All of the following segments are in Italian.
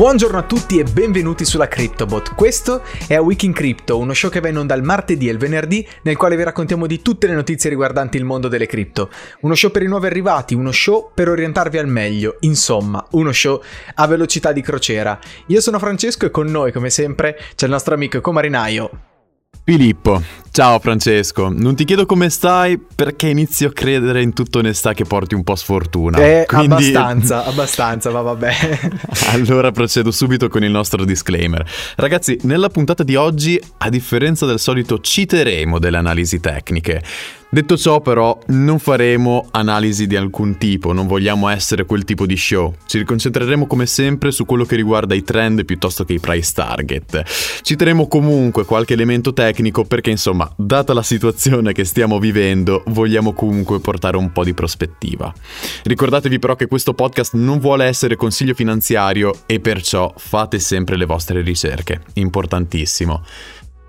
Buongiorno a tutti e benvenuti sulla CryptoBot. Questo è A Week in Crypto, uno show che va in onda il martedì e il venerdì, nel quale vi raccontiamo di tutte le notizie riguardanti il mondo delle cripto. Uno show per i nuovi arrivati, uno show per orientarvi al meglio, insomma, uno show a velocità di crociera. Io sono Francesco e con noi, come sempre, c'è il nostro amico comarinaio Filippo, ciao Francesco, non ti chiedo come stai perché inizio a credere in tutta onestà che porti un po' sfortuna. Eh, Quindi... abbastanza, abbastanza, va vabbè. allora procedo subito con il nostro disclaimer. Ragazzi, nella puntata di oggi, a differenza del solito, citeremo delle analisi tecniche. Detto ciò però non faremo analisi di alcun tipo, non vogliamo essere quel tipo di show. Ci concentreremo come sempre su quello che riguarda i trend piuttosto che i price target. Citeremo comunque qualche elemento tecnico perché insomma, data la situazione che stiamo vivendo, vogliamo comunque portare un po' di prospettiva. Ricordatevi però che questo podcast non vuole essere consiglio finanziario e perciò fate sempre le vostre ricerche. Importantissimo.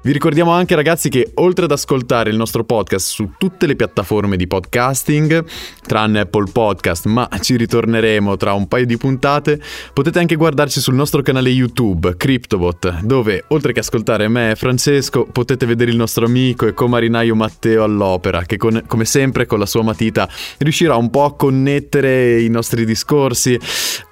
Vi ricordiamo anche ragazzi che oltre ad ascoltare il nostro podcast su tutte le piattaforme di podcasting, tranne Apple Podcast, ma ci ritorneremo tra un paio di puntate, potete anche guardarci sul nostro canale YouTube, CryptoBot, dove oltre che ascoltare me e Francesco, potete vedere il nostro amico e comarinaio Matteo all'opera, che con, come sempre con la sua matita riuscirà un po' a connettere i nostri discorsi,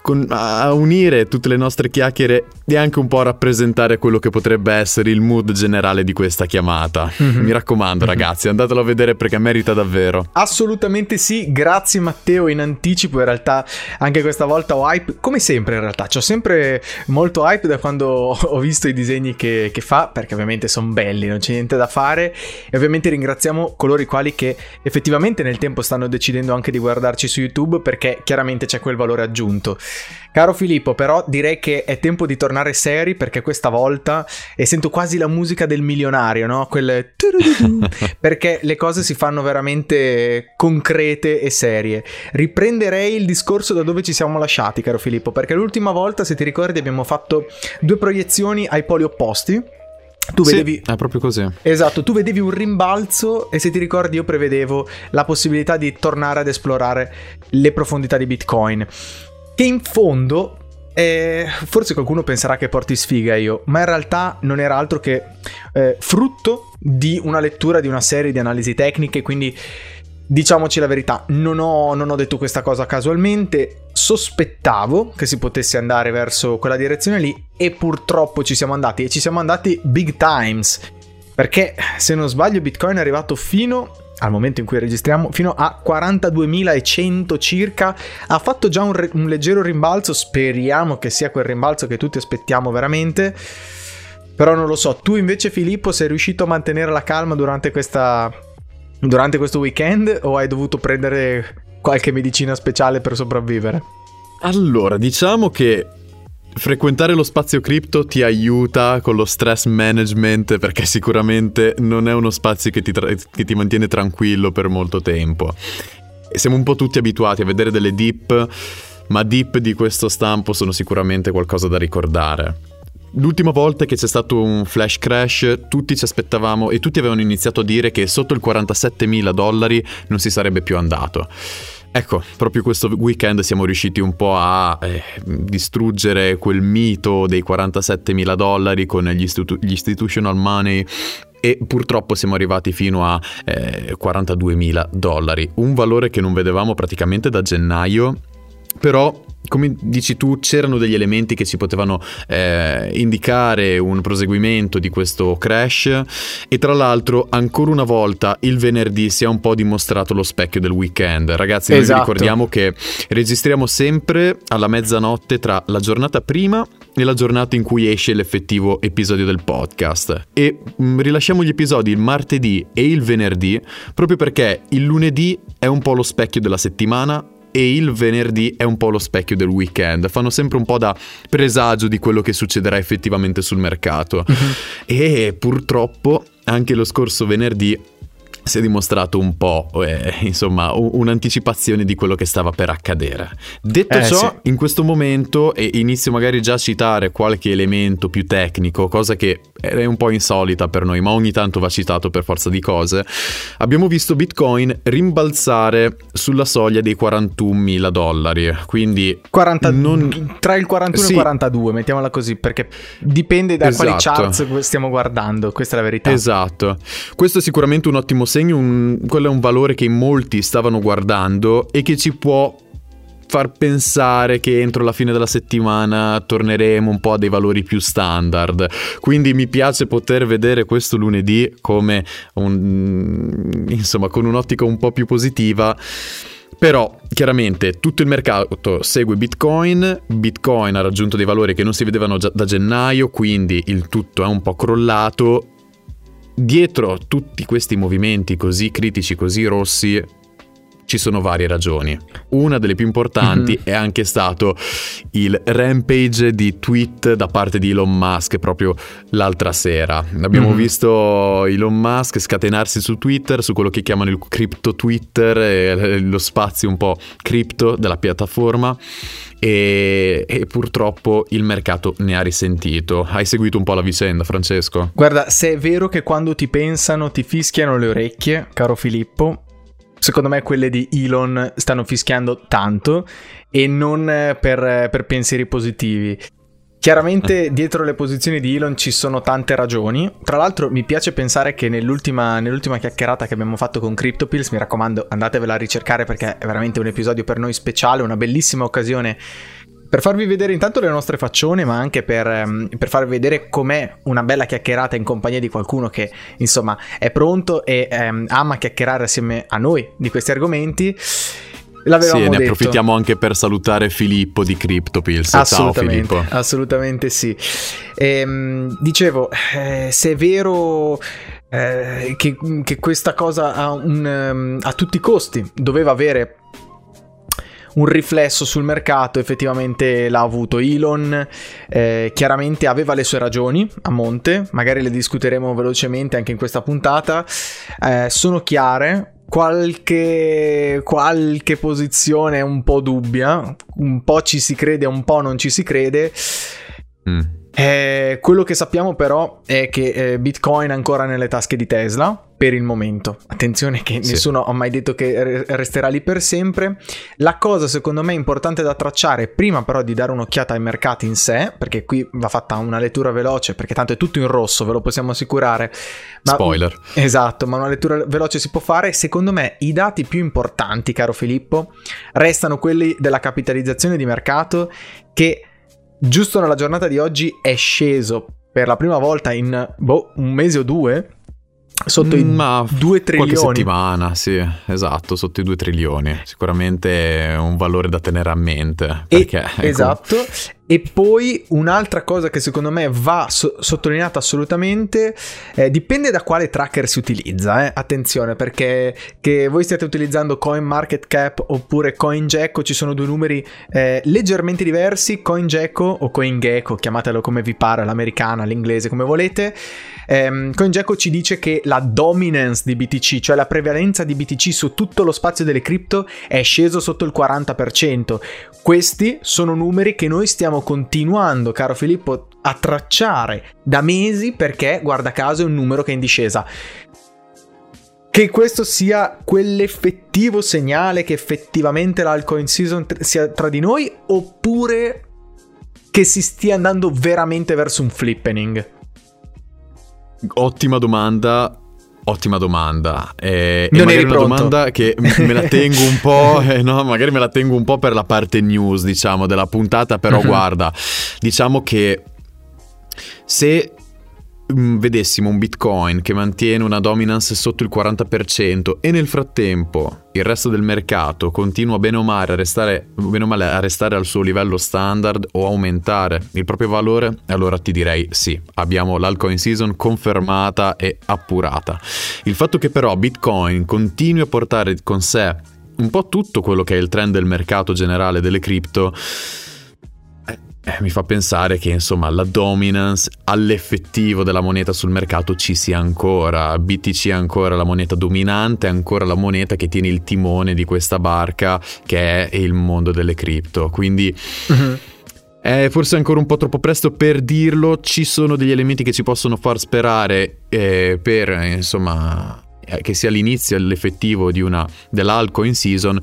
con, a unire tutte le nostre chiacchiere e anche un po' a rappresentare quello che potrebbe essere il mood generale di questa chiamata. Mm-hmm. Mi raccomando, mm-hmm. ragazzi, andatelo a vedere perché merita davvero. Assolutamente sì, grazie Matteo in anticipo. In realtà, anche questa volta ho hype, come sempre, in realtà, ho sempre molto hype da quando ho visto i disegni che, che fa, perché ovviamente sono belli, non c'è niente da fare. E ovviamente ringraziamo coloro i quali che effettivamente nel tempo stanno decidendo anche di guardarci su YouTube, perché chiaramente c'è quel valore aggiunto. Caro Filippo, però direi che è tempo di tornare seri perché questa volta, e sento quasi la musica del milionario, no? Quelle... perché le cose si fanno veramente concrete e serie. Riprenderei il discorso da dove ci siamo lasciati, caro Filippo, perché l'ultima volta, se ti ricordi, abbiamo fatto due proiezioni ai poli opposti. Tu vedevi... Sì, è proprio così. Esatto, tu vedevi un rimbalzo e se ti ricordi io prevedevo la possibilità di tornare ad esplorare le profondità di Bitcoin. Che in fondo eh, forse qualcuno penserà che porti sfiga io, ma in realtà non era altro che eh, frutto di una lettura di una serie di analisi tecniche, quindi diciamoci la verità, non ho, non ho detto questa cosa casualmente, sospettavo che si potesse andare verso quella direzione lì e purtroppo ci siamo andati e ci siamo andati big times, perché se non sbaglio Bitcoin è arrivato fino al momento in cui registriamo, fino a 42.100 circa. Ha fatto già un, re- un, leggero rimbalzo, speriamo che sia quel rimbalzo che tutti aspettiamo veramente. Però non lo so, tu invece Filippo sei riuscito a mantenere la calma durante, questa, durante questo weekend o hai dovuto prendere qualche medicina speciale per sopravvivere? Allora, diciamo che Frequentare lo spazio cripto ti aiuta con lo stress management perché sicuramente non è uno spazio che ti, tra- che ti mantiene tranquillo per molto tempo. siamo un po' tutti abituati a vedere delle dip, ma dip di questo stampo sono sicuramente qualcosa da ricordare. L'ultima volta che c'è stato un flash crash, tutti ci aspettavamo e tutti avevano iniziato a dire che sotto il 47 mila dollari non si sarebbe più andato. Ecco, proprio questo weekend siamo riusciti un po' a eh, distruggere quel mito dei 47 mila dollari con gli, istitu- gli institutional money e purtroppo siamo arrivati fino a eh, 42 mila dollari, un valore che non vedevamo praticamente da gennaio, però come dici tu, c'erano degli elementi che ci potevano eh, indicare un proseguimento di questo crash e tra l'altro ancora una volta il venerdì si è un po' dimostrato lo specchio del weekend. Ragazzi, esatto. noi ricordiamo che registriamo sempre alla mezzanotte tra la giornata prima e la giornata in cui esce l'effettivo episodio del podcast e mh, mm, rilasciamo gli episodi il martedì e il venerdì proprio perché il lunedì è un po' lo specchio della settimana e il venerdì è un po' lo specchio del weekend, fanno sempre un po' da presagio di quello che succederà effettivamente sul mercato. Uh-huh. E purtroppo anche lo scorso venerdì si è dimostrato un po', eh, insomma, un'anticipazione di quello che stava per accadere. Detto eh, ciò, sì. in questo momento, e inizio magari già a citare qualche elemento più tecnico, cosa che è un po' insolita per noi, ma ogni tanto va citato per forza di cose, abbiamo visto Bitcoin rimbalzare sulla soglia dei 41.000 dollari, quindi 40, non... tra il 41 sì. e il 42, mettiamola così, perché dipende da esatto. quali charts stiamo guardando, questa è la verità. Esatto, questo è sicuramente un ottimo segno, un... quello è un valore che molti stavano guardando e che ci può far pensare che entro la fine della settimana torneremo un po' a dei valori più standard. Quindi mi piace poter vedere questo lunedì come un, insomma, con un'ottica un po' più positiva. Però chiaramente tutto il mercato segue Bitcoin, Bitcoin ha raggiunto dei valori che non si vedevano già da gennaio, quindi il tutto è un po' crollato. Dietro tutti questi movimenti così critici, così rossi, ci sono varie ragioni. Una delle più importanti mm-hmm. è anche stato il rampage di tweet da parte di Elon Musk proprio l'altra sera. Abbiamo mm-hmm. visto Elon Musk scatenarsi su Twitter, su quello che chiamano il crypto Twitter, lo spazio un po' cripto della piattaforma. E, e, purtroppo il mercato ne ha risentito. Hai seguito un po' la vicenda, Francesco? Guarda, se è vero che quando ti pensano ti fischiano le orecchie, caro Filippo, secondo me quelle di Elon stanno fischiando tanto e non per, per pensieri positivi. Chiaramente eh. dietro le posizioni di Elon ci sono tante ragioni. Tra l'altro mi piace pensare che nell'ultima, nell'ultima, chiacchierata che abbiamo fatto con CryptoPills, mi raccomando andatevela a ricercare perché è veramente un episodio per noi speciale, una bellissima occasione per farvi vedere intanto le nostre faccione, ma anche per, um, per, farvi vedere com'è una bella chiacchierata in compagnia di qualcuno che insomma è pronto e um, ama chiacchierare assieme a noi di questi argomenti. L'avevamo sì, ne detto. approfittiamo anche per salutare Filippo di CryptoPills. Ciao Filippo. Assolutamente sì. Ehm, dicevo, eh, se è vero eh, che, che, questa cosa a, un, um, a tutti i costi doveva avere un riflesso sul mercato effettivamente l'ha avuto Elon, eh, chiaramente aveva le sue ragioni a monte, magari le discuteremo velocemente anche in questa puntata, eh, sono chiare, Qualche, qualche, posizione un po' dubbia, un po' ci si crede, un po' non ci si crede. Mm. Eh, quello che sappiamo però è che eh, Bitcoin è ancora nelle tasche di Tesla per il momento. Attenzione che sì. nessuno ha mai detto che resterà lì per sempre. La cosa secondo me importante da tracciare, prima però di dare un'occhiata ai mercati in sé, perché qui va fatta una lettura veloce, perché tanto è tutto in rosso, ve lo possiamo assicurare. Ma, Spoiler. Esatto, ma una lettura veloce si può fare. Secondo me i dati più importanti, caro Filippo, restano quelli della capitalizzazione di mercato che giusto nella giornata di oggi è sceso per la prima volta in boh, un mese o due sotto i 2 trilioni. Qualche settimana, sì, esatto, sotto i 2 trilioni. Sicuramente è un valore da tenere a mente. Perché, e, ecco. Esatto. E poi un'altra cosa che secondo me va so- sottolineata assolutamente, eh, dipende da quale tracker si utilizza, eh. attenzione perché che voi stiate utilizzando CoinMarketCap oppure CoinGecko, ci sono due numeri eh, leggermente diversi, CoinGecko o CoinGecko, chiamatelo come vi pare, l'americana, l'inglese, come volete. Ehm, CoinGecko ci dice che la dominance di BTC, cioè la prevalenza di BTC su tutto lo spazio delle cripto è sceso sotto il 40%. Questi sono numeri che noi stiamo continuando, caro Filippo, a tracciare da mesi perché, guarda caso, è un numero che è in discesa. Che questo sia quell'effettivo segnale che effettivamente l'alcoin season sia tra di noi oppure che si stia andando veramente verso un flippening? Ottima domanda. Ottima domanda. Eh, non eri una pronto. domanda che me la tengo un po', eh, no, magari me la tengo un po' per la parte news, diciamo, della puntata, però uh-huh. guarda, diciamo che se vedessimo un Bitcoin che mantiene una dominance sotto il 40% e nel frattempo il resto del mercato continua bene o male a restare, o male a restare al suo livello standard o aumentare il proprio valore, allora ti direi sì, abbiamo l'alcoin season confermata e appurata. Il fatto che però Bitcoin continui a portare con sé un po' tutto quello che è il trend del mercato generale delle cripto eh, mi fa pensare che insomma la dominance all'effettivo della moneta sul mercato ci sia ancora. BTC è ancora la moneta dominante, è ancora la moneta che tiene il timone di questa barca che è il mondo delle cripto. Quindi. Uh-huh. È forse ancora un po' troppo presto per dirlo, ci sono degli elementi che ci possono far sperare eh, per, insomma, eh, che sia l'inizio l'effettivo di una, dell'alcoin season,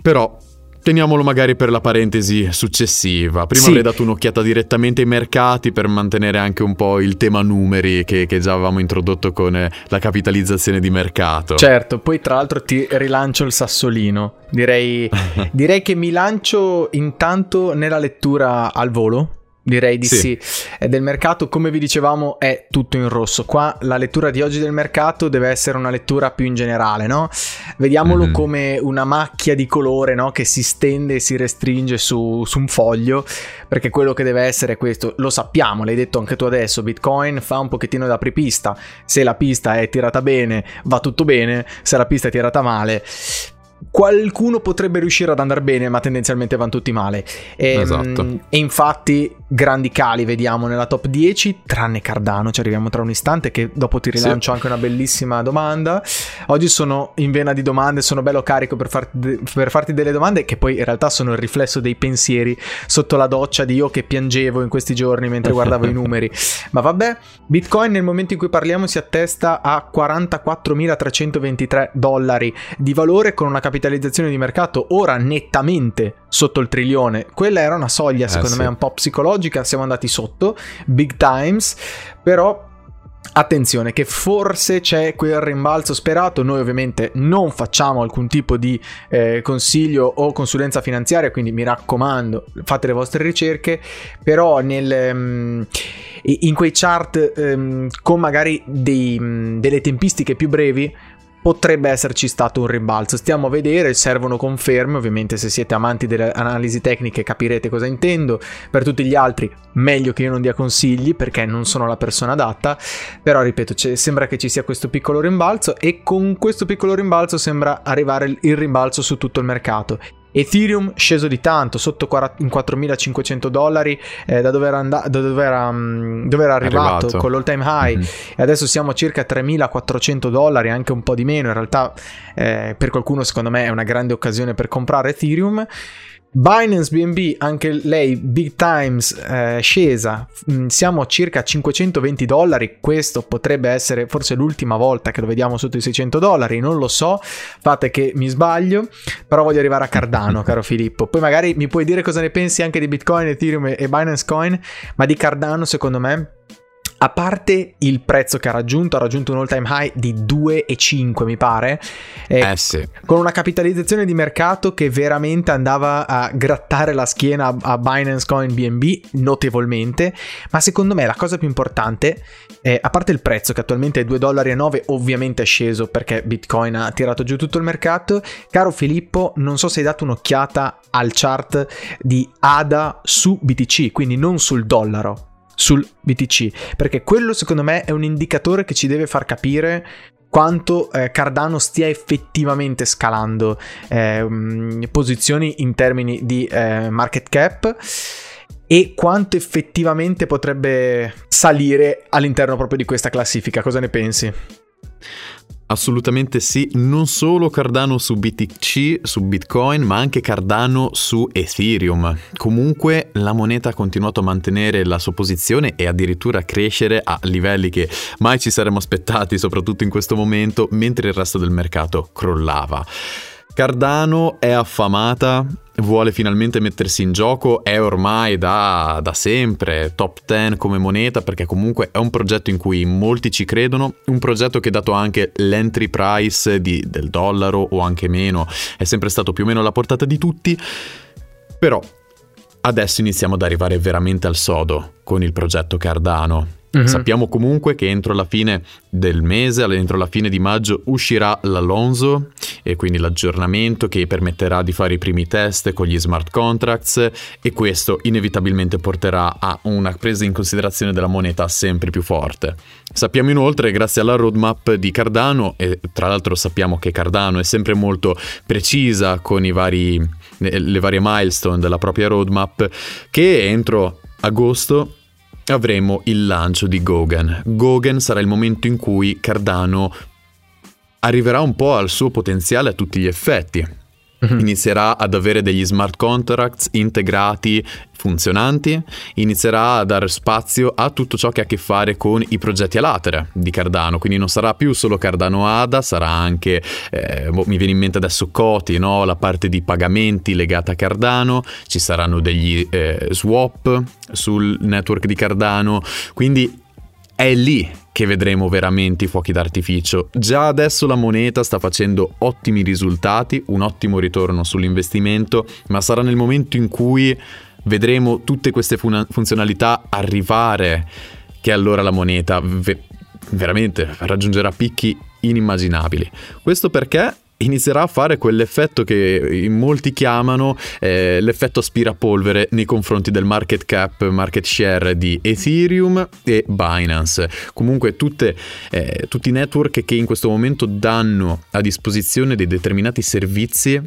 però Teniamolo magari per la parentesi successiva. Prima sì. avrei dato un'occhiata direttamente ai mercati per mantenere anche un po' il tema numeri che, che già avevamo introdotto con eh, la capitalizzazione di mercato. Certo, poi tra l'altro ti rilancio il sassolino. Direi, direi che mi lancio intanto nella lettura al volo Direi di sì. sì. Del mercato, come vi dicevamo, è tutto in rosso. Qua la lettura di oggi del mercato deve essere una lettura più in generale, no? Vediamolo mm-hmm. come una macchia di colore, no? Che si stende e si restringe su, su, un foglio, perché quello che deve essere è questo. Lo sappiamo, l'hai detto anche tu adesso, Bitcoin fa un pochettino da apripista. Se la pista è tirata bene, va tutto bene. Se la pista è tirata male, qualcuno potrebbe riuscire ad andare bene, ma tendenzialmente vanno tutti male. E, ehm, esatto. e infatti, grandi cali vediamo nella top 10, tranne Cardano. Ci arriviamo tra un istante. Che dopo ti rilancio sì. anche una bellissima domanda. Oggi sono in vena di domande, sono bello carico per farti, per farti delle domande, che poi in realtà sono il riflesso dei pensieri sotto la doccia di io che piangevo in questi giorni mentre guardavo i numeri. Ma vabbè, Bitcoin nel momento in cui parliamo si attesta a 44.323 dollari di valore con una capitalizzazione di mercato ora nettamente sotto il trilione. Quella era una soglia, eh, secondo eh, me, un po' psicologica. Siamo andati sotto, big times, però. Attenzione che forse c'è quel rimbalzo sperato, noi ovviamente non facciamo alcun tipo di eh, consiglio o consulenza finanziaria, quindi mi raccomando fate le vostre ricerche, però nel, um, in quei chart um, con magari dei, delle tempistiche più brevi potrebbe esserci stato un rimbalzo. Stiamo a vedere, servono conferme, ovviamente se siete amanti delle analisi tecniche capirete cosa intendo. Per tutti gli altri meglio che io non dia consigli perché non sono la persona adatta, però ripeto, sembra che ci sia questo piccolo rimbalzo e con questo piccolo rimbalzo sembra arrivare il rimbalzo su tutto il mercato. Ethereum sceso di tanto, sotto 4.500 dollari, eh, da, dove era, and- da dove, era, um, dove era arrivato, arrivato, con l'all time high, mm-hmm. e adesso siamo a circa 3.400 dollari, anche un po' di meno. In realtà, eh, per qualcuno, secondo me, è una grande occasione per comprare Ethereum. Binance BNB, anche lei big times eh, scesa, mm, siamo a circa 520 dollari, questo potrebbe essere forse l'ultima volta che lo vediamo sotto i 600 dollari, non lo so, fate che mi sbaglio, però voglio arrivare a Cardano, caro Filippo, poi magari mi puoi dire cosa ne pensi anche di Bitcoin, Ethereum e Binance Coin, ma di Cardano secondo me a parte il prezzo che ha raggiunto, ha raggiunto un all time high di 2,5 mi pare, eh, eh sì. con una capitalizzazione di mercato che veramente andava a grattare la schiena a Binance Coin BNB notevolmente, ma secondo me la cosa più importante, è, a parte il prezzo che attualmente è 2,9 dollari, ovviamente è sceso perché Bitcoin ha tirato giù tutto il mercato, caro Filippo, non so se hai dato un'occhiata al chart di ADA su BTC, quindi non sul dollaro, sul BTC, perché quello secondo me è un indicatore che ci deve far capire quanto eh, Cardano stia effettivamente scalando eh, posizioni in termini di eh, market cap e quanto effettivamente potrebbe salire all'interno proprio di questa classifica. Cosa ne pensi? Assolutamente sì, non solo Cardano su BTC, su Bitcoin, ma anche Cardano su Ethereum. Comunque la moneta ha continuato a mantenere la sua posizione e addirittura a crescere a livelli che mai ci saremmo aspettati, soprattutto in questo momento, mentre il resto del mercato crollava. Cardano è affamata, vuole finalmente mettersi in gioco, è ormai da, da, sempre top 10 come moneta perché comunque è un progetto in cui molti ci credono, un progetto che dato anche l'entry price di, del dollaro o anche meno è sempre stato più o meno alla portata di tutti, però adesso iniziamo ad arrivare veramente al sodo con il progetto Cardano Mm-hmm. Sappiamo comunque che entro la fine del mese, entro la fine di maggio, uscirà l'Alonso e quindi l'aggiornamento che permetterà di fare i primi test con gli smart contracts e questo inevitabilmente porterà a una presa in considerazione della moneta sempre più forte. Sappiamo inoltre, grazie alla roadmap di Cardano, e tra l'altro sappiamo che Cardano è sempre molto precisa con vari, le varie milestone della propria roadmap, che entro agosto avremo il lancio di Gogan. Gogan sarà il momento in cui Cardano arriverà un po' al suo potenziale a tutti gli effetti. Mm-hmm. Inizierà ad avere degli smart contracts integrati, funzionanti, inizierà a dare spazio a tutto ciò che ha a che fare con i progetti a latere di Cardano, quindi non sarà più solo Cardano ADA, sarà anche, eh, boh, mi viene in mente adesso Coti, no? la parte di pagamenti legata a Cardano, ci saranno degli eh, swap sul network di Cardano, quindi è lì che vedremo veramente i fuochi d'artificio. Già adesso la moneta sta facendo ottimi risultati, un ottimo ritorno sull'investimento, ma sarà nel momento in cui vedremo tutte queste fun- funzionalità arrivare che allora la moneta ve- veramente raggiungerà picchi inimmaginabili. Questo perché inizierà a fare quell'effetto che in molti chiamano eh, l'effetto aspirapolvere nei confronti del market cap, market share di Ethereum e Binance. Comunque tutte, eh, tutti i network che in questo momento danno a disposizione dei determinati servizi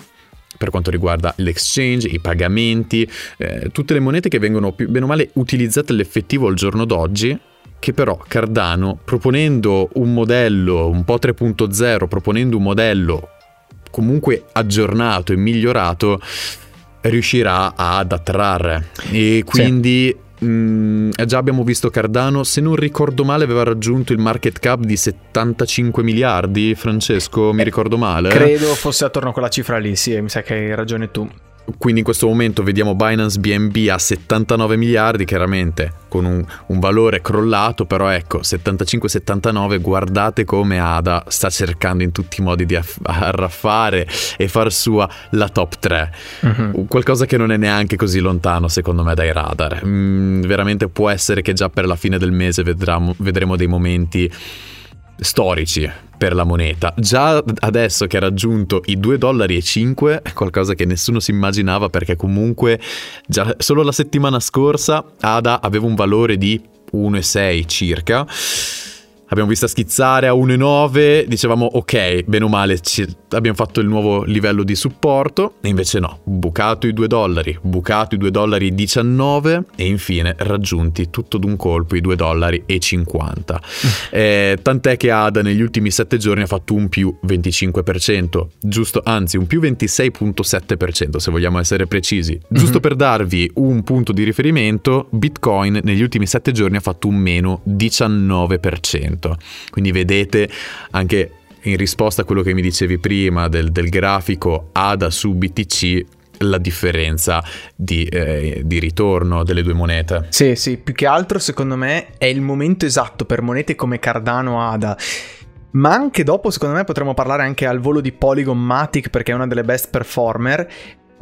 per quanto riguarda l'exchange, i pagamenti, eh, tutte le monete che vengono più bene o male utilizzate all'effettivo al giorno d'oggi che però Cardano, proponendo un modello un po' 3.0, proponendo un modello comunque aggiornato e migliorato riuscirà ad attrarre e quindi sì. Mm, già abbiamo visto Cardano, se non ricordo male aveva raggiunto il market cap di 75 miliardi, Francesco, mi eh, ricordo male? Credo fosse attorno a quella cifra lì, sì, mi sa che hai ragione tu. Quindi in questo momento vediamo Binance BNB a 79 miliardi, chiaramente con un, un valore crollato, però ecco, 75-79, guardate come Ada sta cercando in tutti i modi di aff- arraffare e far sua la top 3. Uh-huh. Qualcosa che non è neanche così lontano secondo me dai radar. Mm, veramente può essere che già per la fine del mese vedremo, vedremo dei momenti storici per la moneta. Già adesso che ha raggiunto i 2,5 dollari, qualcosa che nessuno si immaginava perché comunque già solo la settimana scorsa ADA aveva un valore di 1,6 circa abbiamo visto schizzare a 1,9, dicevamo ok, bene o male ci, abbiamo fatto il nuovo livello di supporto, e invece no, bucato i 2 dollari, bucato i 2 dollari 19 e infine raggiunti tutto d'un colpo i 2 dollari e 50. eh, tant'è che ADA negli ultimi 7 giorni ha fatto un più 25%, giusto, anzi un più 26.7% se vogliamo essere precisi. Giusto mm-hmm. per darvi un punto di riferimento, Bitcoin negli ultimi 7 giorni ha fatto un meno 19%. Quindi vedete anche in risposta a quello che mi dicevi prima del, del grafico ADA su BTC la differenza di, eh, di, ritorno delle due monete. Sì, sì, più che altro secondo me è il momento esatto per monete come Cardano ADA. Ma anche dopo, secondo me, potremmo parlare anche al volo di Polygon Matic perché è una delle best performer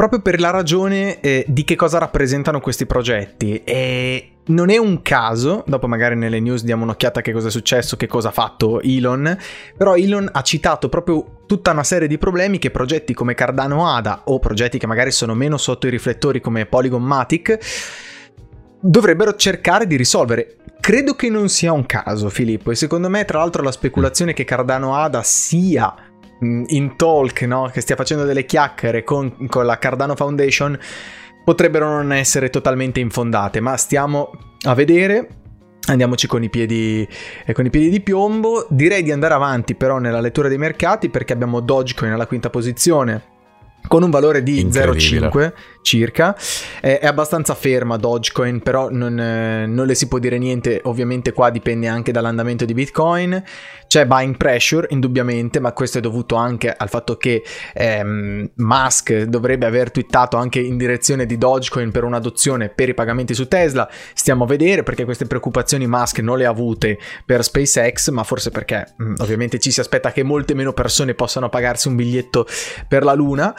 proprio per la ragione eh, di che cosa rappresentano questi progetti. E non è un caso, dopo magari nelle news diamo un'occhiata a che cosa è successo, che cosa ha fatto Elon, però Elon ha citato proprio tutta una serie di problemi che progetti come Cardano ADA o progetti che magari sono meno sotto i riflettori come Polygon Matic dovrebbero cercare di risolvere. Credo che non sia un caso, Filippo, e secondo me tra l'altro la speculazione che Cardano ADA sia in talk, no? che stia facendo delle chiacchiere con, con la Cardano Foundation, potrebbero non essere totalmente infondate, ma stiamo a vedere. Andiamoci con i, piedi, eh, con i piedi di piombo. Direi di andare avanti però nella lettura dei mercati perché abbiamo Dogecoin alla quinta posizione con un valore di 0,5 circa. Eh, è abbastanza ferma Dogecoin, però non, eh, non, le si può dire niente. Ovviamente qua dipende anche dall'andamento di Bitcoin. C'è buying pressure, indubbiamente, ma questo è dovuto anche al fatto che ehm, Musk dovrebbe aver twittato anche in direzione di Dogecoin per un'adozione per i pagamenti su Tesla. Stiamo a vedere perché queste preoccupazioni Musk non le ha avute per SpaceX, ma forse perché mh, mm, ovviamente ci si aspetta che molte meno persone possano pagarsi un biglietto per la Luna.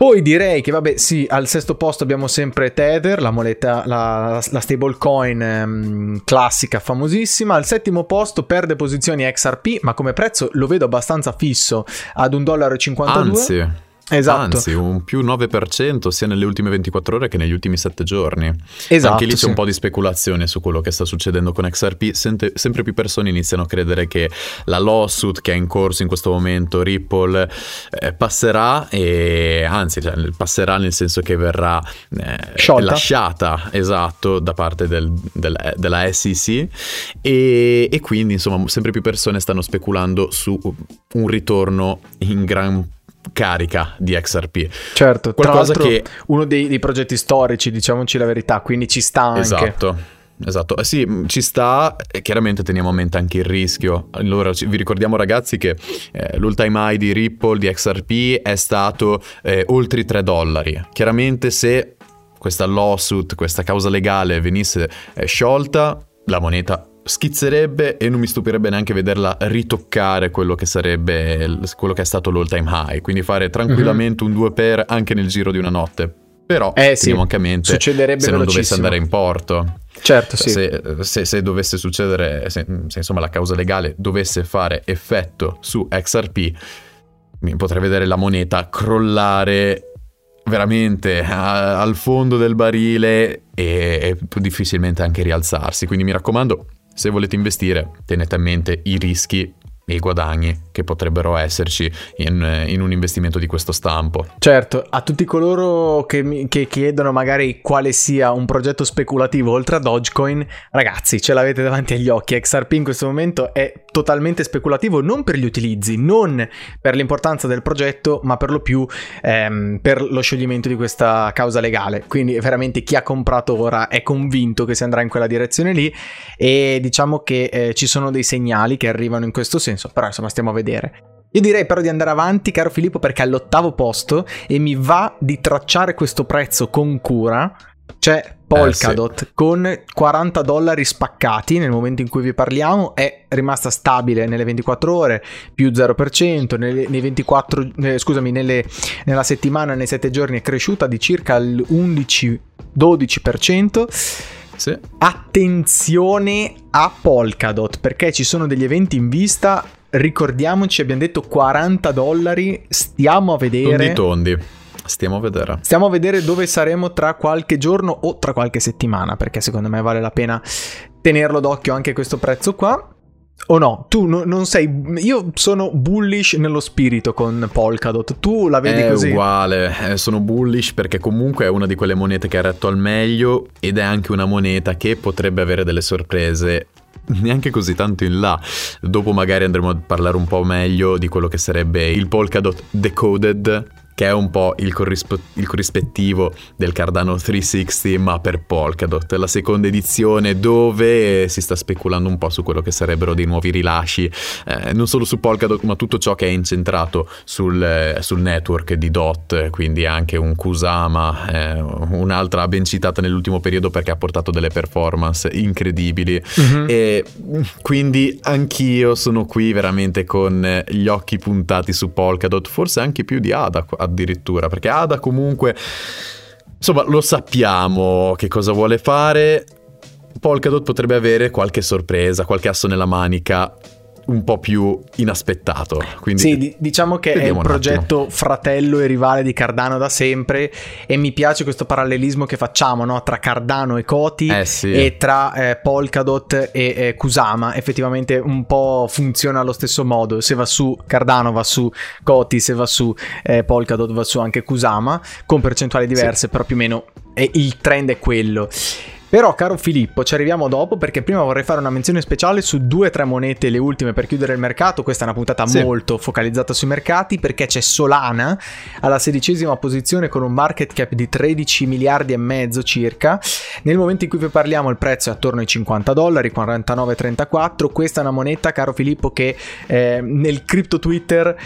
Poi direi che, vabbè, sì, al sesto posto abbiamo sempre Tether, la moneta, la, la stablecoin ehm, classica, famosissima. Al settimo posto perde posizioni XRP, ma come prezzo lo vedo abbastanza fisso ad 1,52 dollaro. Anzi. Esatto. Anzi, un più 9% sia nelle ultime 24 ore che negli ultimi 7 giorni. Esatto. Anche lì c'è sì. un po' di speculazione su quello che sta succedendo con XRP. Sente, sempre più persone iniziano a credere che la lawsuit che è in corso in questo momento, Ripple, eh, passerà e anzi, cioè, passerà nel senso che verrà eh, lasciata, esatto, da parte del, del, della SEC e, e quindi insomma sempre più persone stanno speculando su un ritorno in gran carica di XRP. Certo, qualcosa che uno dei, dei, progetti storici, diciamoci la verità, quindi ci sta anche. Esatto. Esatto, eh sì, ci sta e chiaramente teniamo a mente anche il rischio. Allora, vi ricordiamo ragazzi che eh, l'all-time high di Ripple, di XRP, è stato eh, oltre i 3 dollari. Chiaramente se questa lawsuit, questa causa legale venisse eh, sciolta, la moneta schizzerebbe e non mi stupirebbe neanche vederla ritoccare quello che sarebbe quello che è stato l'all time high quindi fare tranquillamente mm-hmm. un 2 per anche nel giro di una notte. Però eh, sì. anche a mente Succederebbe se non dovesse andare in porto. Certo sì. Se, se, se dovesse succedere se, se, insomma la causa legale dovesse fare effetto su XRP mi potrei vedere la moneta crollare veramente a, al fondo del barile e, e difficilmente anche rialzarsi. Quindi mi raccomando se volete investire, tenete a mente i rischi i guadagni che potrebbero esserci in, in, un investimento di questo stampo. Certo, a tutti coloro che, mi, che, chiedono magari quale sia un progetto speculativo oltre a Dogecoin, ragazzi, ce l'avete davanti agli occhi. XRP in questo momento è totalmente speculativo non per gli utilizzi, non per l'importanza del progetto, ma per lo più ehm, per lo scioglimento di questa causa legale. Quindi veramente chi ha comprato ora è convinto che si andrà in quella direzione lì e diciamo che eh, ci sono dei segnali che arrivano in questo senso, però insomma stiamo a vedere. Io direi però di andare avanti, caro Filippo, perché è all'ottavo posto e mi va di tracciare questo prezzo con cura. C'è Polkadot eh, sì. con 40 dollari spaccati nel momento in cui vi parliamo, è rimasta stabile nelle 24 ore, più 0%, nelle, nei 24, eh, scusami, nelle, nella settimana, nei 7 giorni è cresciuta di circa il 11-12%. Sì. Attenzione a Polkadot perché ci sono degli eventi in vista ricordiamoci, abbiamo detto 40 dollari, stiamo a vedere... Tondi tondi. Stiamo a vedere. Stiamo a vedere dove saremo tra qualche giorno o tra qualche settimana, perché secondo me vale la pena tenerlo d'occhio anche questo prezzo qua. O no? Tu no, non sei. Io sono bullish nello spirito con Polkadot. Tu la vedi è così? È uguale. Eh, sono bullish perché comunque è una di quelle monete che ha retto al meglio ed è anche una moneta che potrebbe avere delle sorprese neanche così tanto in là. Dopo magari andremo a parlare un po' meglio di quello che sarebbe il Polkadot Decoded che è un po' il, corrispo- il, corrispettivo del Cardano 360 ma per Polkadot, la seconda edizione dove si sta speculando un po' su quello che sarebbero dei nuovi rilasci, eh, non solo su Polkadot ma tutto ciò che è incentrato sul, eh, sul network di DOT, quindi anche un Kusama, eh, un'altra ben citata nell'ultimo periodo perché ha portato delle performance incredibili mm-hmm. e quindi anch'io sono qui veramente con gli occhi puntati su Polkadot, forse anche più di Ada addirittura, perché Ada comunque, insomma, lo sappiamo che cosa vuole fare. Polkadot potrebbe avere qualche sorpresa, qualche asso nella manica un po' più inaspettato. Quindi sì, diciamo che è un progetto attimo. fratello e rivale di Cardano da sempre e mi piace questo parallelismo che facciamo no? tra Cardano e Koti eh sì. e tra eh, Polkadot e eh, Kusama. Effettivamente un po' funziona allo stesso modo. Se va su Cardano va su Koti, se va su eh, Polkadot va su anche Kusama, con percentuali diverse, sì. però più o meno il trend è quello. Però, caro Filippo, ci arriviamo dopo perché prima vorrei fare una menzione speciale su due o tre monete, le ultime per chiudere il mercato. Questa è una puntata sì. molto focalizzata sui mercati perché c'è Solana alla sedicesima posizione con un market cap di 13 miliardi e mezzo circa. Nel momento in cui vi parliamo il prezzo è attorno ai 50 dollari, 49,34. Questa è una moneta, caro Filippo, che eh, nel crypto Twitter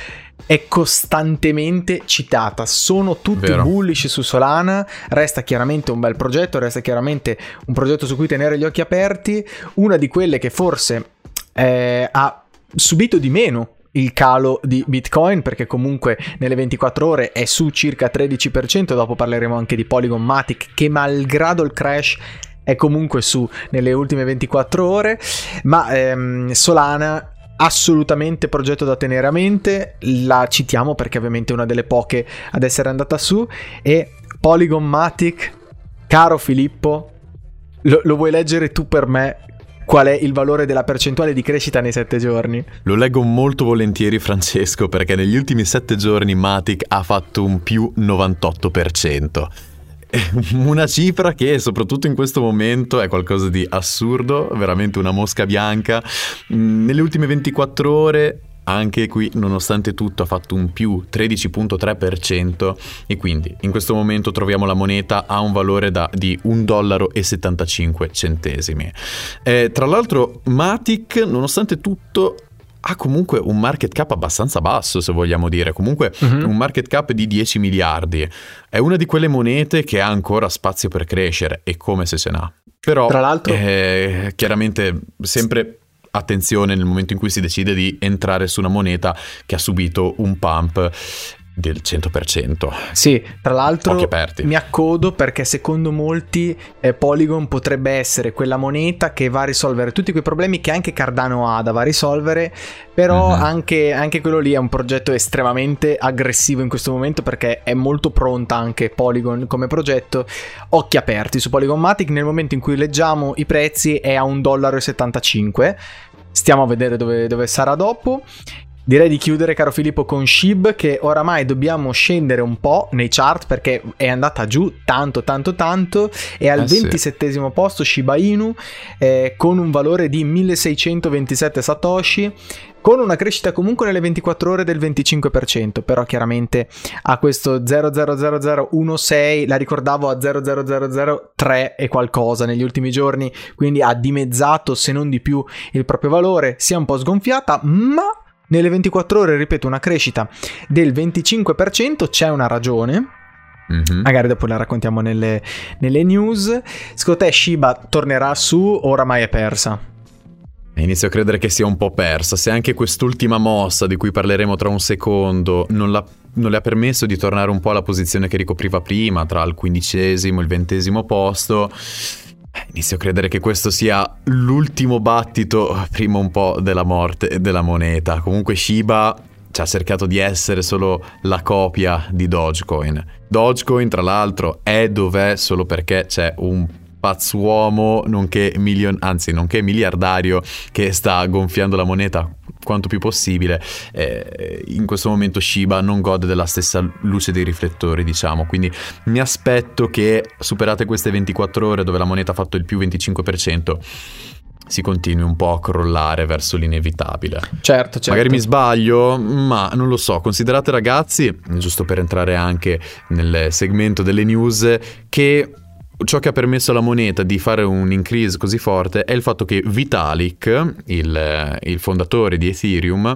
è costantemente citata. Sono tutti Vero. bullish su Solana. Resta chiaramente un bel progetto, resta chiaramente un progetto su cui tenere gli occhi aperti. Una di quelle che forse eh, ha subito di meno il calo di Bitcoin perché comunque nelle 24 ore è su circa 13%, dopo parleremo anche di Polygon Matic che malgrado il crash è comunque su nelle ultime 24 ore, ma ehm, Solana assolutamente progetto da tenere a mente, la citiamo perché ovviamente è una delle poche ad essere andata su e Polygon Matic, caro Filippo, lo, lo vuoi leggere tu per me qual è il valore della percentuale di crescita nei sette giorni? Lo leggo molto volentieri Francesco perché negli ultimi sette giorni Matic ha fatto un più 98%. Una cifra che soprattutto in questo momento è qualcosa di assurdo, veramente una mosca bianca. Mm, nelle ultime 24 ore anche qui nonostante tutto ha fatto un più 13.3% e quindi in questo momento troviamo la moneta a un valore da, di 1,75 centesimi. Eh, tra l'altro Matic nonostante tutto ha comunque un market cap abbastanza basso, se vogliamo dire, comunque uh-huh. un market cap di 10 miliardi. È una di quelle monete che ha ancora spazio per crescere e come se se n'ha. Però, Tra l'altro, eh, chiaramente sempre attenzione nel momento in cui si decide di entrare su una moneta che ha subito un pump del 100%. Sì, tra l'altro mi accodo perché secondo molti eh, Polygon potrebbe essere quella moneta che va a risolvere tutti quei problemi che anche Cardano ha da va a risolvere, però uh-huh. anche, anche, quello lì è un progetto estremamente aggressivo in questo momento perché è molto pronta anche Polygon come progetto. Occhi aperti su Polygon Matic, nel momento in cui leggiamo i prezzi è a 1,75 dollaro. Stiamo a vedere dove, dove sarà dopo. Direi di chiudere, caro Filippo, con Shib, che oramai dobbiamo scendere un po' nei chart perché è andata giù tanto, tanto, tanto. È al eh 27 sì. posto Shiba Inu eh, con un valore di 1627 Satoshi. Con una crescita comunque nelle 24 ore del 25%, però chiaramente a questo 0,00016 la ricordavo a 0,0003 e qualcosa negli ultimi giorni, quindi ha dimezzato se non di più il proprio valore, si è un po' sgonfiata, ma nelle 24 ore, ripeto, una crescita del 25%, c'è una ragione. Mm-hmm. Magari dopo la raccontiamo nelle, nelle news. Secondo te Shiba tornerà su oramai è persa? Inizio a credere che sia un po' persa. Se anche quest'ultima mossa, di cui parleremo tra un secondo, non, non, le ha permesso di tornare un po' alla posizione che ricopriva prima, tra il quindicesimo e il ventesimo posto, Inizio a credere che questo sia l'ultimo battito prima un po' della morte della moneta. Comunque Shiba ci ha cercato di essere solo la copia di Dogecoin. Dogecoin, tra l'altro, è dov'è solo perché c'è un pazzuomo, nonché, milion- anzi, nonché miliardario, che sta gonfiando la moneta quanto più possibile. Eh, in questo momento Shiba non gode della stessa luce dei riflettori, diciamo. Quindi mi aspetto che, superate queste 24 ore dove la moneta ha fatto il più 25%, si continui un po' a crollare verso l'inevitabile. Certo, certo. Magari mi sbaglio, ma non lo so. Considerate ragazzi, giusto per entrare anche nel segmento delle news, che ciò che ha permesso alla moneta di fare un increase così forte è il fatto che Vitalik, il, il fondatore di Ethereum,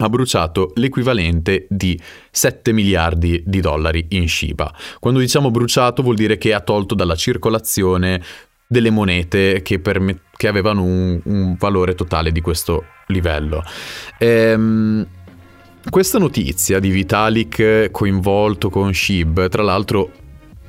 ha bruciato l'equivalente di 7 miliardi di dollari in Shiba. Quando diciamo bruciato vuol dire che ha tolto dalla circolazione delle monete che, permet- che avevano un, un, valore totale di questo livello. Ehm, questa notizia di Vitalik coinvolto con SHIB, tra l'altro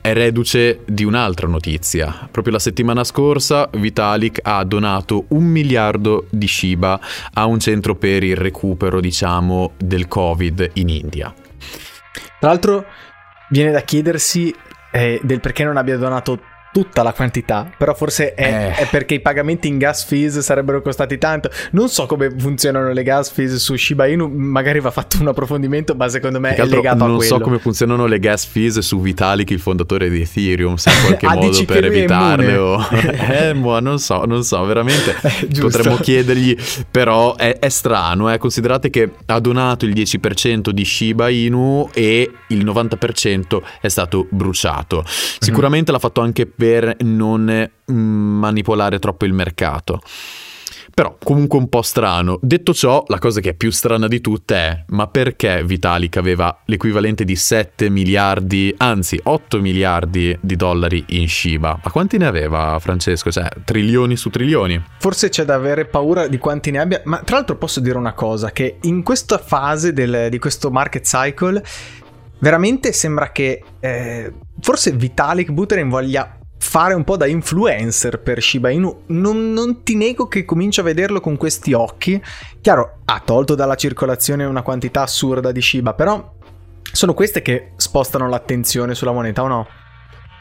è reduce di un'altra notizia. Proprio la settimana scorsa Vitalik ha donato un miliardo di Shiba a un centro per il recupero, diciamo, del Covid in India. Tra l'altro viene da chiedersi eh, del perché non abbia donato tutta la quantità, però forse è, eh. è, perché i pagamenti in gas fees sarebbero costati tanto. Non so come funzionano le gas fees su Shiba Inu, magari va fatto un approfondimento, ma secondo me è legato a quello. Non so come funzionano le gas fees su Vitalik, il fondatore di Ethereum, se in qualche ah, modo per evitarle o... eh, boh, non so, non so, veramente potremmo chiedergli, però è, è strano, eh. considerate che ha donato il 10% di Shiba Inu e il 90% è stato bruciato. Sicuramente mm. l'ha fatto anche per non mm, manipolare troppo il mercato. Però comunque un po' strano. Detto ciò, la cosa che è più strana di tutte è ma perché Vitalik aveva l'equivalente di 7 miliardi, anzi 8 miliardi di dollari in Shiba? Ma quanti ne aveva Francesco? Cioè, trilioni su trilioni? Forse c'è da avere paura di quanti ne abbia, ma tra l'altro posso dire una cosa, che in questa fase del, di questo market cycle veramente sembra che eh, forse Vitalik Buterin voglia fare un po' da influencer per Shiba Inu. Non, non, ti nego che comincio a vederlo con questi occhi. Chiaro, ha tolto dalla circolazione una quantità assurda di Shiba, però sono queste che spostano l'attenzione sulla moneta o no?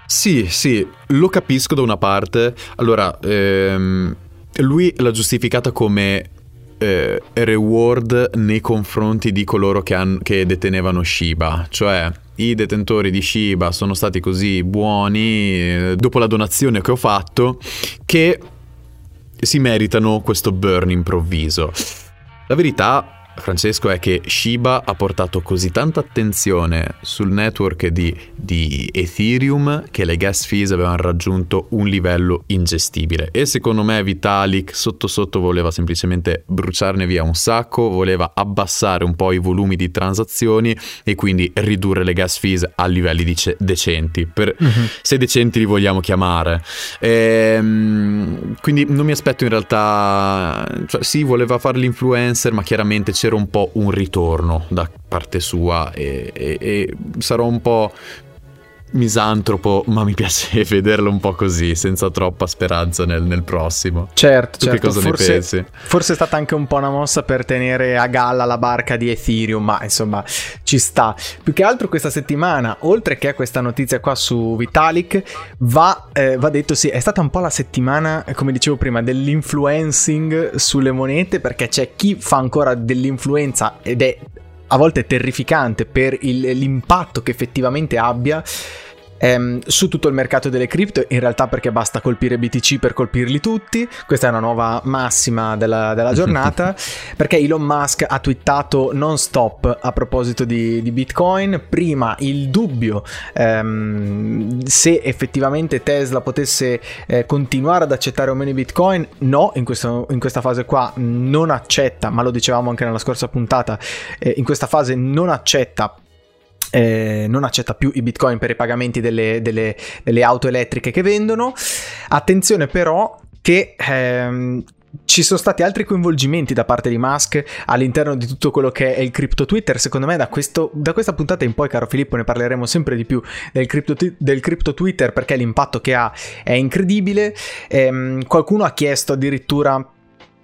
Sì, sì, lo capisco da una parte. Allora, ehm, lui l'ha giustificata come eh, reward nei confronti di coloro che, han, che detenevano Shiba, cioè i detentori di Shiba sono stati così buoni eh, dopo la donazione che ho fatto che si meritano questo burn improvviso. La verità Francesco, è che Shiba ha portato così tanta attenzione sul network di, di, Ethereum che le gas fees avevano raggiunto un livello ingestibile. E secondo me Vitalik sotto sotto voleva semplicemente bruciarne via un sacco, voleva abbassare un po' i volumi di transazioni e quindi ridurre le gas fees a livelli dice, decenti, per, uh-huh. se decenti li vogliamo chiamare. Ehm, quindi non mi aspetto in realtà, cioè sì, voleva fare l'influencer, ma chiaramente c'era essere un po' un ritorno da parte sua e, e, e sarò un po' misantropo, ma mi piace vederlo un po' così, senza troppa speranza nel, nel prossimo. Certo, tu certo. che cosa forse, ne pensi? Forse è stata anche un po' una mossa per tenere a galla la barca di Ethereum, ma insomma ci sta. Più che altro questa settimana, oltre che a questa notizia qua su Vitalik, va, eh, va detto sì, è stata un po' la settimana, come dicevo prima, dell'influencing sulle monete, perché c'è chi fa ancora dell'influenza ed è a volte terrificante per il, l'impatto che effettivamente abbia ehm, su tutto il mercato delle cripto, in realtà perché basta colpire BTC per colpirli tutti, questa è una nuova massima della, della giornata, perché Elon Musk ha twittato non stop a proposito di, di Bitcoin, prima il dubbio ehm, se effettivamente Tesla potesse eh, continuare ad accettare o meno i Bitcoin, no, in, questo, in, questa fase qua non accetta, ma lo dicevamo anche nella scorsa puntata, eh, in questa fase non accetta eh, non accetta più i bitcoin per i pagamenti delle, delle, delle auto elettriche che vendono. Attenzione però che ehm, ci sono stati altri coinvolgimenti da parte di Musk all'interno di tutto quello che è il crypto Twitter. Secondo me, da, questo, da questa puntata in poi, caro Filippo, ne parleremo sempre di più del crypto, del crypto Twitter perché l'impatto che ha è incredibile. Ehm, qualcuno ha chiesto addirittura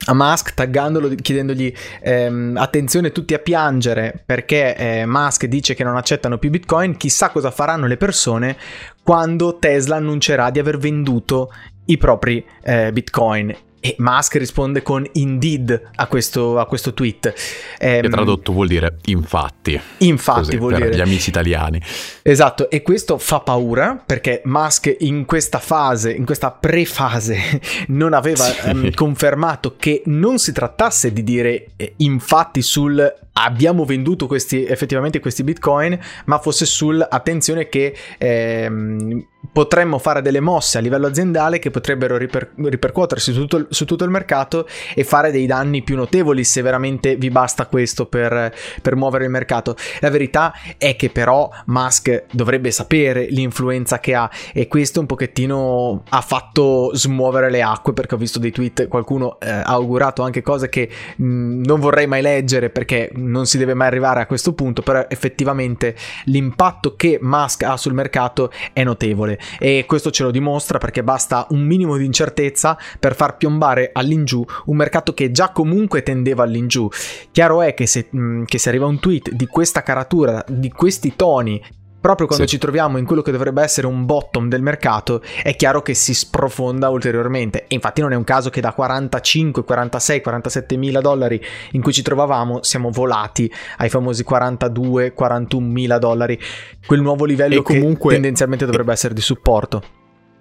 a Musk taggandolo chiedendogli ehm, attenzione tutti a piangere perché eh, Musk dice che non accettano più Bitcoin, chissà cosa faranno le persone quando Tesla annuncerà di aver venduto i propri eh, Bitcoin e Musk risponde con indeed a questo, a questo tweet. Eh, che tradotto vuol dire infatti. Infatti Così, vuol per dire. gli amici italiani. Esatto, e questo fa paura perché Musk in questa fase, in questa pre-fase, non aveva sì. um, confermato che non si trattasse di dire eh, infatti sul abbiamo venduto questi, effettivamente questi bitcoin, ma fosse sul attenzione che ehm, potremmo fare delle mosse a livello aziendale che potrebbero riper- ripercuotersi su tutto, su tutto, il, mercato e fare dei danni più notevoli se veramente vi basta questo per, per muovere il mercato. La verità è che però Musk dovrebbe sapere l'influenza che ha e questo un pochettino ha fatto smuovere le acque perché ho visto dei tweet, qualcuno eh, ha augurato anche cose che mh, non vorrei mai leggere perché non si deve mai arrivare a questo punto, però effettivamente l'impatto che Musk ha sul mercato è notevole e questo ce lo dimostra perché basta un minimo di incertezza per far piombare all'ingiù un mercato che già comunque tendeva all'ingiù. Chiaro è che se, che se arriva un tweet di questa caratura, di questi toni, proprio quando sì. ci troviamo in quello che dovrebbe essere un bottom del mercato, è chiaro che si sprofonda ulteriormente. E infatti non è un caso che da 45, 46, 47 mila dollari in cui ci trovavamo siamo volati ai famosi 42, 41 mila dollari, quel nuovo livello e comunque, che tendenzialmente dovrebbe essere di supporto.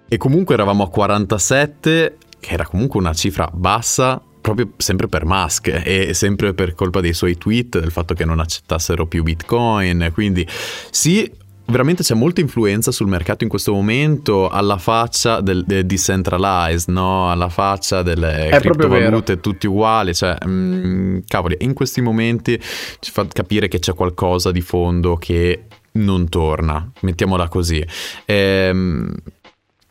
E comunque eravamo a 47, che era comunque una cifra bassa proprio sempre per Musk e sempre per colpa dei suoi tweet, del fatto che non accettassero più Bitcoin. Quindi sì, veramente c'è molta influenza sul mercato in questo momento alla faccia del, del decentralized, no? alla faccia delle È criptovalute tutti uguali, cioè mm, cavoli, in questi momenti ci fa capire che c'è qualcosa di fondo che non torna, mettiamola così. Ehm,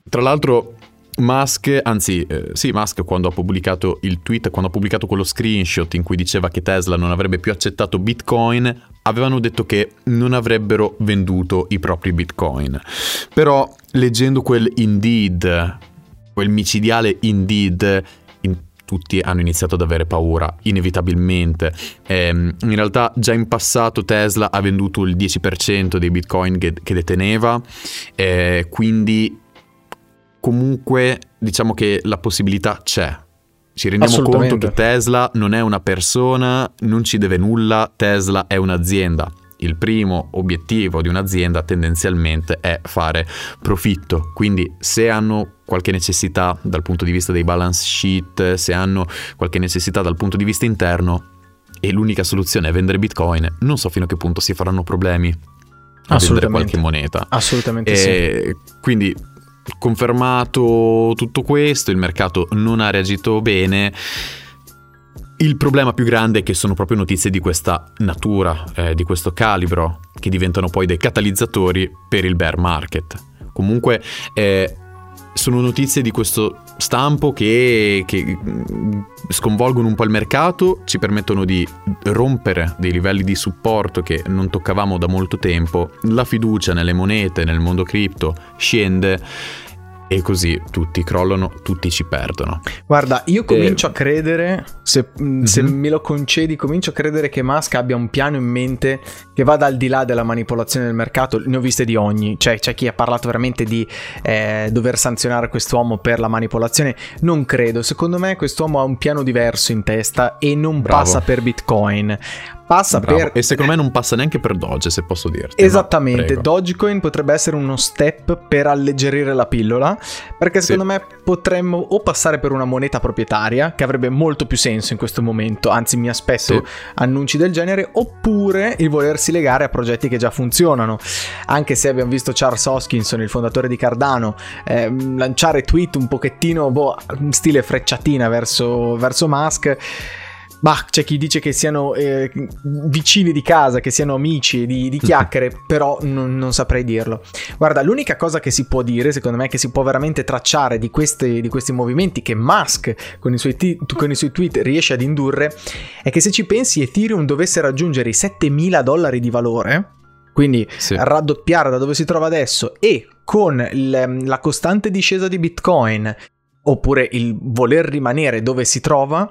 tra l'altro Musk, anzi, eh, sì, Musk quando ha pubblicato il tweet, quando ha pubblicato quello screenshot in cui diceva che Tesla non avrebbe più accettato Bitcoin, avevano detto che non avrebbero venduto i propri Bitcoin. Però leggendo quel Indeed, quel micidiale Indeed, in, tutti hanno iniziato ad avere paura, inevitabilmente. Eh, in realtà già in passato Tesla ha venduto il 10% dei Bitcoin che, che deteneva, eh, quindi comunque diciamo che la possibilità c'è. Ci rendiamo conto che Tesla non è una persona, non ci deve nulla, Tesla è un'azienda. Il primo obiettivo di un'azienda tendenzialmente è fare profitto, quindi se hanno qualche necessità dal punto di vista dei balance sheet, se hanno qualche necessità dal punto di vista interno e l'unica soluzione è vendere bitcoin, non so fino a che punto si faranno problemi a vendere qualche moneta. Assolutamente e sì. Quindi confermato tutto questo, il mercato non ha reagito bene. Il problema più grande è che sono proprio notizie di questa natura, eh, di questo calibro, che diventano poi dei catalizzatori per il bear market. Comunque eh, sono notizie di questo stampo che, che, mm, sconvolgono un po' il mercato, ci permettono di rompere dei livelli di supporto che non toccavamo da molto tempo, la fiducia nelle monete, nel mondo cripto scende e così tutti crollano, tutti ci perdono. Guarda, io comincio e... a credere, se, mm-hmm. se, me lo concedi, comincio a credere che Musk abbia un piano in mente che vada al di là della manipolazione del mercato. Ne ho viste di ogni, cioè c'è chi ha parlato veramente di eh, dover sanzionare quest'uomo per la manipolazione. Non credo, secondo me quest'uomo ha un piano diverso in testa e non Bravo. passa per Bitcoin passa Bravo. per... E secondo me non passa neanche per Doge, se posso dirti. Esattamente, Dogecoin potrebbe essere uno step per alleggerire la pillola, perché secondo sì. me potremmo o passare per una moneta proprietaria, che avrebbe molto più senso in questo momento, anzi mi aspetto sì. annunci del genere, oppure il volersi legare a progetti che già funzionano. Anche se abbiamo visto Charles Hoskinson, il fondatore di Cardano, eh, lanciare tweet un pochettino, boh, stile frecciatina verso, verso Musk Bah, c'è chi dice che siano eh, vicini di casa, che siano amici di, di chiacchiere, però non, non, saprei dirlo. Guarda, l'unica cosa che si può dire, secondo me, che si può veramente tracciare di questi, di questi movimenti che Musk con i, suoi t- con i suoi tweet riesce ad indurre, è che se ci pensi Ethereum dovesse raggiungere i 7000 dollari di valore, quindi sì. raddoppiare da dove si trova adesso e con il, la costante discesa di Bitcoin oppure il voler rimanere dove si trova,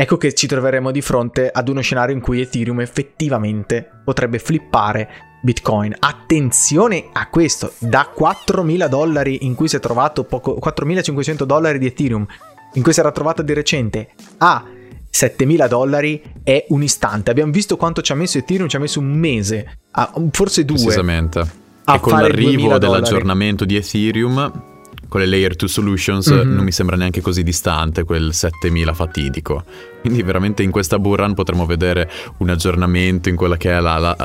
ecco che ci troveremo di fronte ad uno scenario in cui Ethereum effettivamente potrebbe flippare Bitcoin. Attenzione a questo, da 4.000 dollari in cui si è trovato poco, 4.500 dollari di Ethereum, in cui si era trovato di recente, a 7.000 dollari è un istante. Abbiamo visto quanto ci ha messo Ethereum, ci ha messo un mese, forse due. Precisamente. E con l'arrivo dell'aggiornamento di Ethereum con le layer 2 solutions mm-hmm. non mi sembra neanche così distante quel 7000 fatidico. Quindi veramente in questa burrun potremo vedere un aggiornamento in quella che è la, la,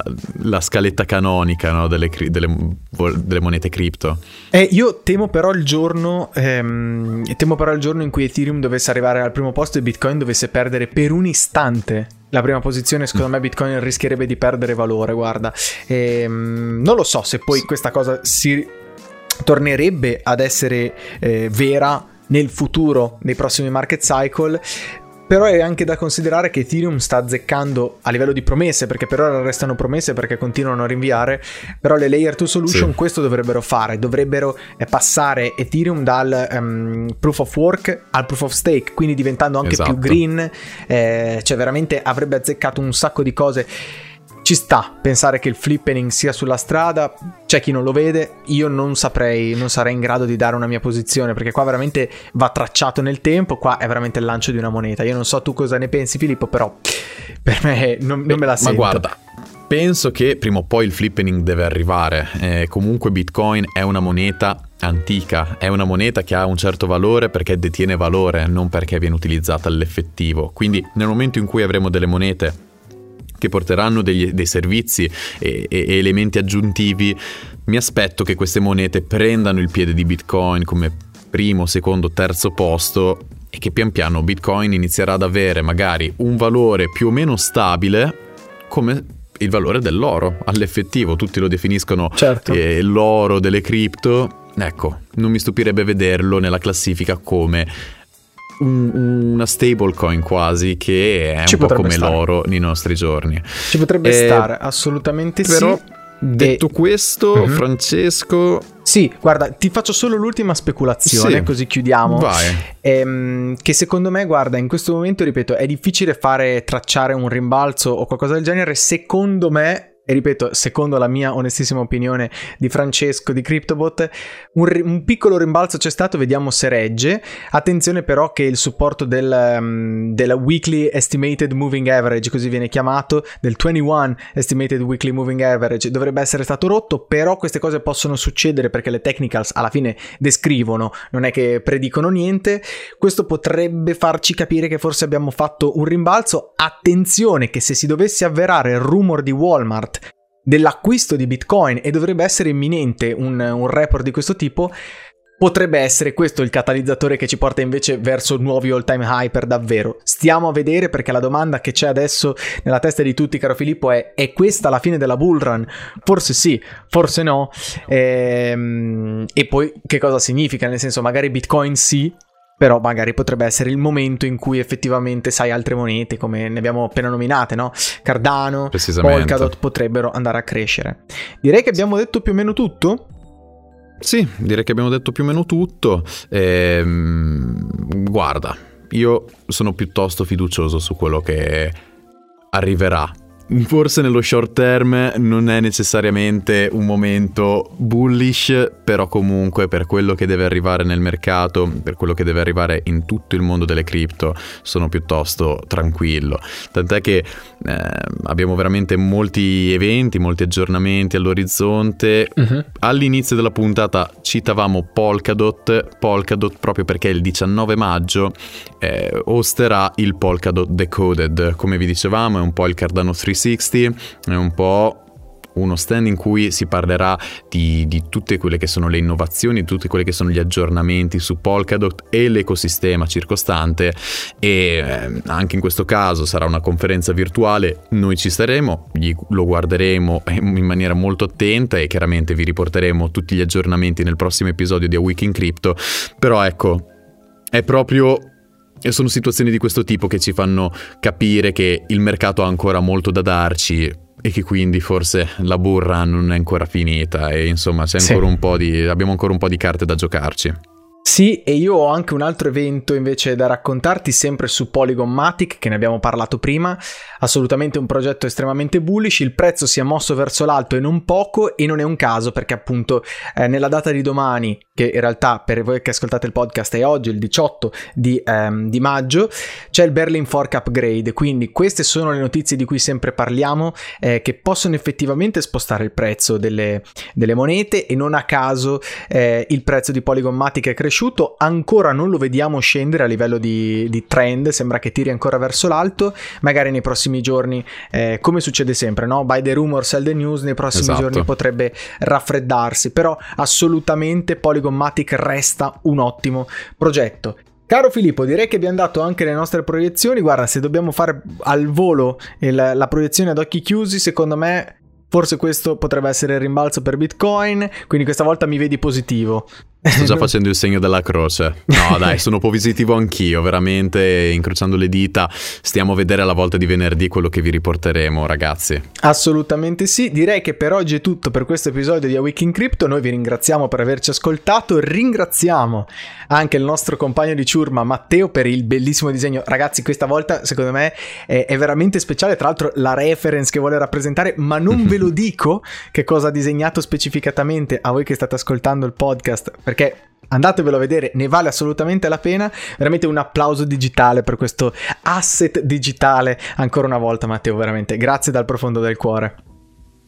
la scaletta canonica no? delle, delle, delle, monete cripto. Eh, io temo però, il giorno, ehm, temo però il giorno in cui Ethereum dovesse arrivare al primo posto e Bitcoin dovesse perdere per un istante la prima posizione, secondo me Bitcoin rischierebbe di perdere valore, guarda. E, ehm, non lo so se poi questa cosa si tornerebbe ad essere eh, vera nel futuro, nei prossimi market cycle. Però è anche da considerare che Ethereum sta azzeccando a livello di promesse, perché per ora restano promesse perché continuano a rinviare, però le layer 2 solution sì. questo dovrebbero fare, dovrebbero eh, passare Ethereum dal um, proof of work al proof of stake, quindi diventando anche esatto. più green, eh, cioè veramente avrebbe azzeccato un sacco di cose ci sta pensare che il flippening sia sulla strada, c'è chi non lo vede, io non saprei, non sarei in grado di dare una mia posizione perché qua veramente va tracciato nel tempo, qua è veramente il lancio di una moneta. Io non so tu cosa ne pensi Filippo, però per me non, non me la sento. Ma guarda, penso che prima o poi il flippening deve arrivare, eh, comunque Bitcoin è una moneta antica, è una moneta che ha un certo valore perché detiene valore, non perché viene utilizzata all'effettivo. Quindi nel momento in cui avremo delle monete che porteranno degli, dei servizi e, e, elementi aggiuntivi, mi aspetto che queste monete prendano il piede di Bitcoin come primo, secondo, terzo posto e che pian piano Bitcoin inizierà ad avere magari un valore più o meno stabile come il valore dell'oro all'effettivo, tutti lo definiscono certo. eh, l'oro delle cripto. Ecco, non mi stupirebbe vederlo nella classifica come un, una stablecoin quasi che è Ci un po' come stare. l'oro nei nostri giorni. Ci potrebbe eh, stare, assolutamente però, sì. Detto e... questo, uh-huh. Francesco. Sì, guarda, ti faccio solo l'ultima speculazione, sì. così chiudiamo. Ehm, che secondo me, guarda, in questo momento, ripeto, è difficile fare tracciare un rimbalzo o qualcosa del genere. Secondo me, e ripeto, secondo la mia onestissima opinione di Francesco di CryptoBot, un, un, piccolo rimbalzo c'è stato, vediamo se regge. Attenzione però che il supporto del, um, della Weekly Estimated Moving Average, così viene chiamato, del 21 Estimated Weekly Moving Average, dovrebbe essere stato rotto, però queste cose possono succedere perché le technicals alla fine descrivono, non è che predicono niente. Questo potrebbe farci capire che forse abbiamo fatto un rimbalzo. Attenzione che se si dovesse avverare il rumor di Walmart dell'acquisto di Bitcoin e dovrebbe essere imminente un, un report di questo tipo, potrebbe essere questo il catalizzatore che ci porta invece verso nuovi all time high per davvero. Stiamo a vedere perché la domanda che c'è adesso nella testa di tutti, caro Filippo, è: è questa la fine della bull run? Forse sì, forse no. Ehm, e poi che cosa significa? Nel senso, magari Bitcoin sì, però magari potrebbe essere il momento in cui effettivamente, sai, altre monete come ne abbiamo appena nominate, no? Cardano, Polkadot potrebbero andare a crescere. Direi che abbiamo detto più o meno tutto. Sì, direi che abbiamo detto più o meno tutto. Ehm, guarda, io sono piuttosto fiducioso su quello che arriverà Forse nello short term non è necessariamente un momento bullish, però comunque per quello che deve arrivare nel mercato, per quello che deve arrivare in tutto il mondo delle cripto, sono piuttosto tranquillo. Tant'è che eh, abbiamo veramente molti eventi, molti aggiornamenti all'orizzonte. Uh-huh. All'inizio della puntata citavamo Polkadot, Polkadot proprio perché il 19 maggio eh, osterà il Polkadot Decoded. Come vi dicevamo è un po' il Cardano 3 360 è un po' uno stand in cui si parlerà di, di, tutte quelle che sono le innovazioni, di tutti quelli che sono gli aggiornamenti su Polkadot e l'ecosistema circostante e eh, anche in questo caso sarà una conferenza virtuale, noi ci staremo, lo guarderemo in maniera molto attenta e chiaramente vi riporteremo tutti gli aggiornamenti nel prossimo episodio di A Week in Crypto, però ecco, è proprio e sono situazioni di questo tipo che ci fanno capire che il mercato ha ancora molto da darci e che quindi forse la burra non è ancora finita e insomma sì. ancora di, abbiamo ancora un po' di carte da giocarci. Sì, e io ho anche un altro evento invece da raccontarti, sempre su Polygon Matic, che ne abbiamo parlato prima. Assolutamente un progetto estremamente bullish. Il prezzo si è mosso verso l'alto e non poco, e non è un caso perché, appunto, eh, nella data di domani, che in realtà per voi che ascoltate il podcast è oggi, il 18 di, ehm, di maggio, c'è il Berlin Fork Upgrade. Quindi, queste sono le notizie di cui sempre parliamo, eh, che possono effettivamente spostare il prezzo delle, delle monete, e non a caso eh, il prezzo di Polygon Matic è cresciuto cresciuto, ancora non lo vediamo scendere a livello di, di trend, sembra che tiri ancora verso l'alto, magari nei prossimi giorni, eh, come succede sempre, no? By the rumor, sell the news, nei prossimi esatto. giorni potrebbe raffreddarsi, però assolutamente Polygon Matic resta un ottimo progetto. Caro Filippo, direi che abbiamo dato anche le nostre proiezioni. Guarda, se dobbiamo fare al volo il, la proiezione ad occhi chiusi, secondo me forse questo potrebbe essere il rimbalzo per Bitcoin. Quindi questa volta mi vedi positivo. Sto già facendo il segno della croce. No, dai, sono positivo anch'io, veramente, incrociando le dita. Stiamo a vedere alla volta di venerdì quello che vi riporteremo, ragazzi. Assolutamente sì. Direi che per oggi è tutto per questo episodio di A Week in Crypto. Noi vi ringraziamo per averci ascoltato. Ringraziamo anche il nostro compagno di ciurma, Matteo, per il bellissimo disegno. Ragazzi, questa volta, secondo me, è, è veramente speciale. Tra l'altro, la reference che vuole rappresentare, ma non ve lo dico che cosa ha disegnato specificatamente a voi che state ascoltando il podcast perché andatevelo a vedere, ne vale assolutamente la pena. Veramente un applauso digitale per questo asset digitale. Ancora una volta, Matteo, veramente grazie dal profondo del cuore.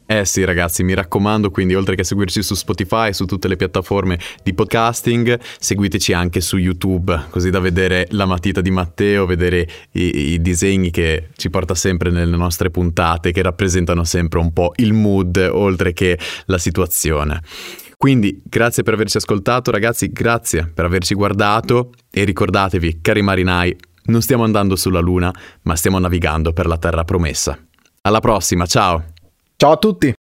Eh sì ragazzi, mi raccomando, quindi oltre che seguirci su Spotify, su tutte le piattaforme di podcasting, seguiteci anche su YouTube, così da vedere la matita di Matteo, vedere i, i disegni che ci porta sempre nelle nostre puntate, che rappresentano sempre un po' il mood, oltre che la situazione. Quindi grazie per averci ascoltato ragazzi, grazie per averci guardato e ricordatevi, cari marinai, non stiamo andando sulla Luna, ma stiamo navigando per la terra promessa. Alla prossima, ciao! Ciao a tutti!